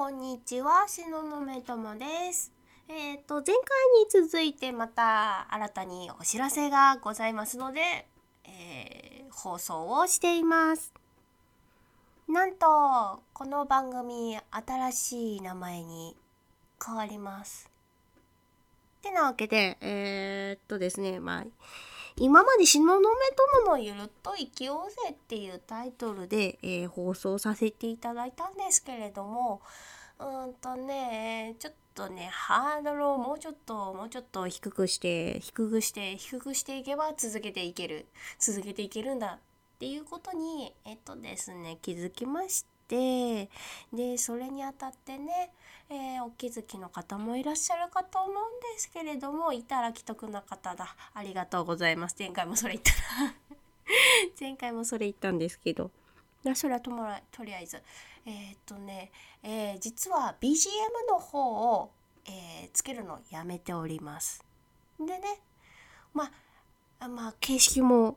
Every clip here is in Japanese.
こんにちは、しののめともです。えっ、と、前回に続いてまた新たにお知らせがございますので、えー放送をしています。なんと、この番組、新しい名前に変わります。ってなわけで、えーっとですね、まあ、今まで東雲友のゆるっと生きようぜっていうタイトルで、えー放送させていただいたんですけれども、うんとね、ちょっとね、ハードルをもうちょっと、もうちょっと低くして、低くして、低くしていけば続けていける。続けていけるんだっていうことに、えっとですね、気づきまして、で、それにあたってね、えーお気づきの方もいらっしゃるかと思うんですけれどもいたら既得な方だ。ありがとうございます。前回もそれ言ったな。前回もそれ言ったんですけど。それはともらとりあえず。えーっとね、えー実は BGM の方を、えーつけるのやめております。でねまあまあ形式も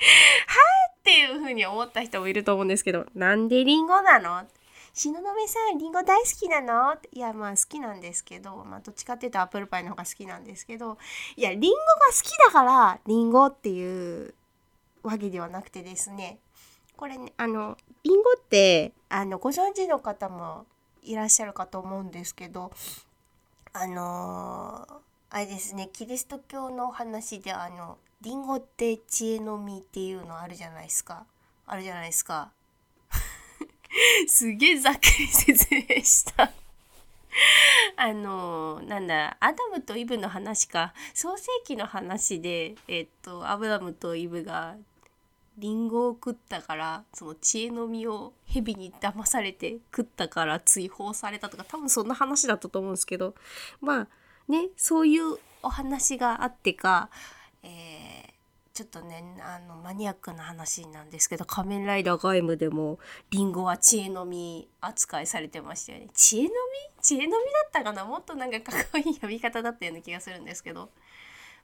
はっていうふうに思った人もいると思うんですけど、なんでリンゴなの？東雲さん、リンゴ大好きなの？いや、まあ好きなんですけど、まあどっちかっていうとアップルパイの方が好きなんですけど、いや、リンゴが好きだから、リンゴっていうわけではなくてですね、これね、あの、リンゴって、あの、ご存知の方もいらっしゃるかと思うんですけど、あのーあれですね、キリスト教の話で、あの、リンゴって知恵の実っていうのあるじゃないですか。あるじゃないですか。すげえざっくり説明した。あのなんだアダムとイブの話か創世記の話でえっとアブラムとイブがリンゴを食ったからその知恵の実を蛇に騙されて食ったから追放されたとか多分そんな話だったと思うんですけどまあねそういうお話があってか、えーちょっとねあのマニアックな話なんですけど「仮面ライダーガイム」でもリンゴは知恵の実扱いされてましたよね。知恵の実？知恵の実だったかな？もっとなんかかっこいい呼び方だったような気がするんですけど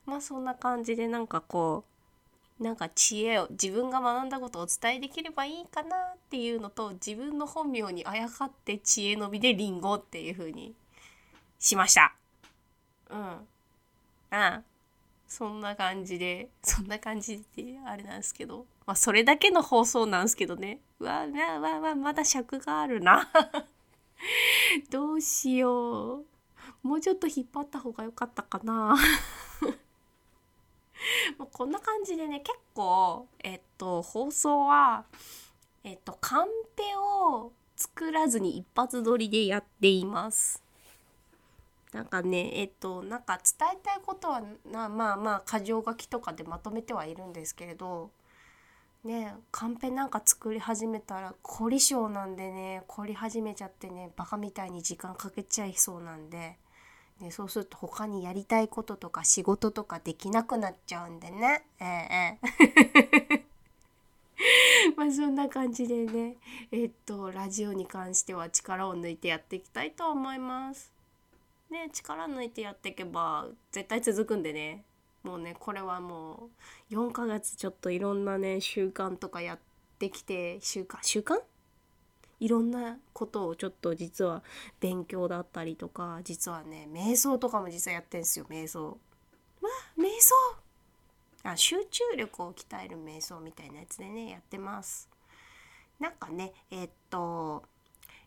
まあそんな感じでなんかこうなんか知恵を自分が学んだことをお伝えできればいいかなっていうのと自分の本名にあやかって知恵の実でリンゴっていう風にしました。うん。ああそんな感じでそんな感じであれなんですけどまあそれだけの放送なんですけどね。うわうわうわうわまだ尺があるな。どうしよう。もうちょっと引っ張った方が良かったかな。もうこんな感じでね結構えっと放送はえっとカンペを作らずに一発撮りでやっています。なんかねえっとなんか伝えたいことはなまあまあ箇条書きとかでまとめてはいるんですけれどねカンペなんか作り始めたら凝り性なんでね凝り始めちゃってねバカみたいに時間かけちゃいそうなんで、ね、そうすると他にやりたいこととか仕事とかできなくなっちゃうんでねええええ まあそんな感じでねえっとラジオに関しては力を抜いてやっていきたいと思います。ね力抜いてやっていけば絶対続くんでね。もうねこれはもう4ヶ月ちょっといろんなね習慣とかやってきて習慣習慣？いろんなことをちょっと実は勉強だったりとか実はね瞑想とかも実はやってんすよ瞑想。わ瞑想！あ集中力を鍛える瞑想みたいなやつでねやってます。なんかねえーっと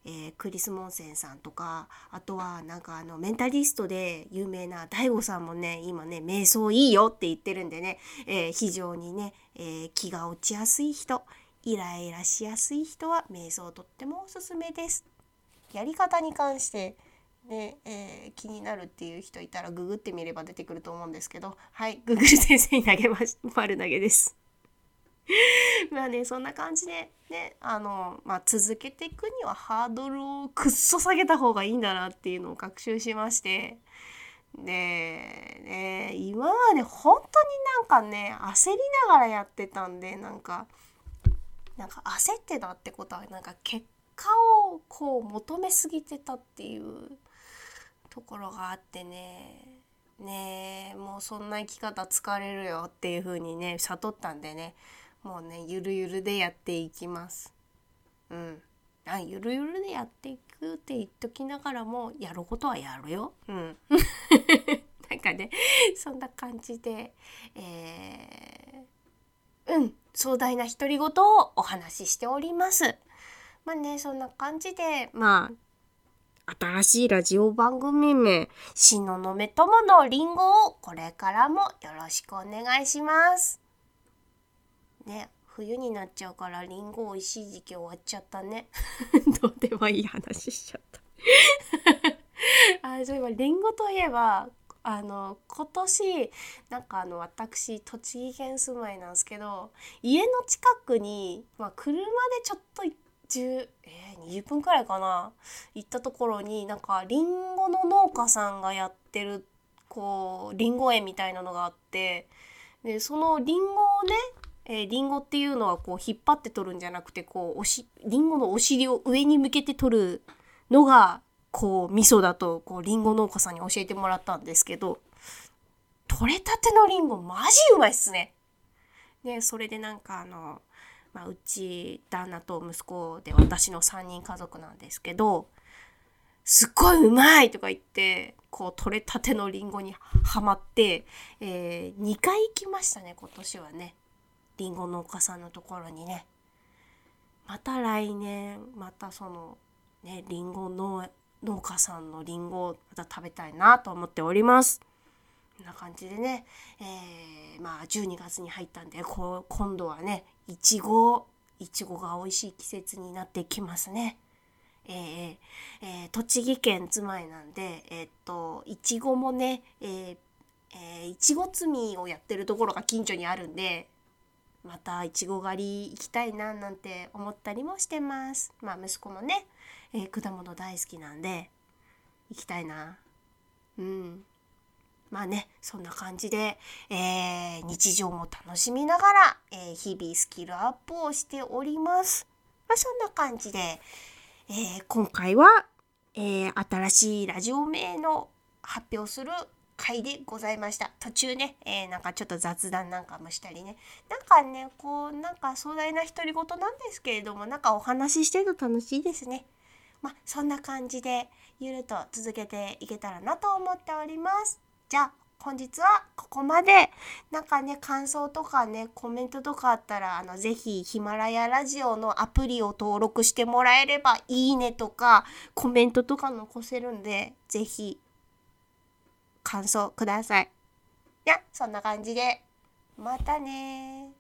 えークリス・モンセンさんとかあとはなんかあのメンタリストで有名な DAIGO さんもね今ね瞑想いいよって言ってるんでね、えー非常にね、えー気が落ちやすい人イライラしやすい人は瞑想とってもおすすめです。やり方に関してね、えー気になるっていう人いたらググってみれば出てくると思うんですけどはいググル先生に投げまし丸投げです。まあねそんな感じでねあの、まあ、続けていくにはハードルをくっそ下げた方がいいんだなっていうのを学習しまして。でね今まで本当になんかね焦りながらやってたんでなんかなんか焦ってたってことはなんか結果をこう求めすぎてたっていうところがあってね。ねもうそんな生き方疲れるよっていう風にね悟ったんでね。もうねゆるゆるでやっていきます。うん。あゆるゆるでやっていくって言っときながらもやることはやるよ。うん。なんかねそんな感じでえー、うん。壮大な独り言をお話ししております。まあねそんな感じでまあ新しいラジオ番組名「しののめとものりんご」をこれからもよろしくお願いします。ね冬になっちゃうからりんご美味しい時期終わっちゃったね。どうでもいい話しちゃった。あそういえばりんごといえばあの今年なんかあの私栃木県住まいなんですけど家の近くに、まあ、車でちょっと10、えー、20分くらいかな行ったところになんかりんごの農家さんがやってるこうりんご園みたいなのがあってでそのりんごをねえー、リンゴっていうのはこう引っ張って取るんじゃなくてこうおしリンゴのお尻を上に向けて取るのがこう味噌だとこうリンゴ農家さんに教えてもらったんですけど取れたてのリンゴマジうまいっすね。でそれでなんかあの、まあ、うち旦那と息子で私の3人家族なんですけどすっごいうまいとか言ってこう取れたてのリンゴにはまって、えー、2回行きましたね今年はね。りんご農家さんのところにねまた来年またそのねりんご農農家さんのりんごをまた食べたいなと思っております。こんな感じでね、えー、まあ12月に入ったんでこう今度はねいちごいちごが美味しい季節になってきますね。えーえー、栃木県住まいなんでえー、っといちごもねえーえー、いちご摘みをやってるところが近所にあるんでまたいちご狩り行きたいななんて思ったりもしてます。まあ息子もね、えー、果物大好きなんで行きたいな。うん。まあねそんな感じで、えー、日常も楽しみながら、えー、日々スキルアップをしております。まあそんな感じで、え今回は、え新しいラジオ名の発表する回でございました。途中ね、えー、なんかちょっと雑談なんかもしたりね。なんかねこうなんか壮大な独り言なんですけれどもなんかお話ししてると楽しいですね。まあそんな感じでゆると続けていけたらなと思っております。じゃあ本日はここまで。なんかね感想とかねコメントとかあったらあのぜひヒマラヤラジオのアプリを登録してもらえればいいねとかコメントとか残せるんでぜひ感想ください。いや、そんな感じで、またね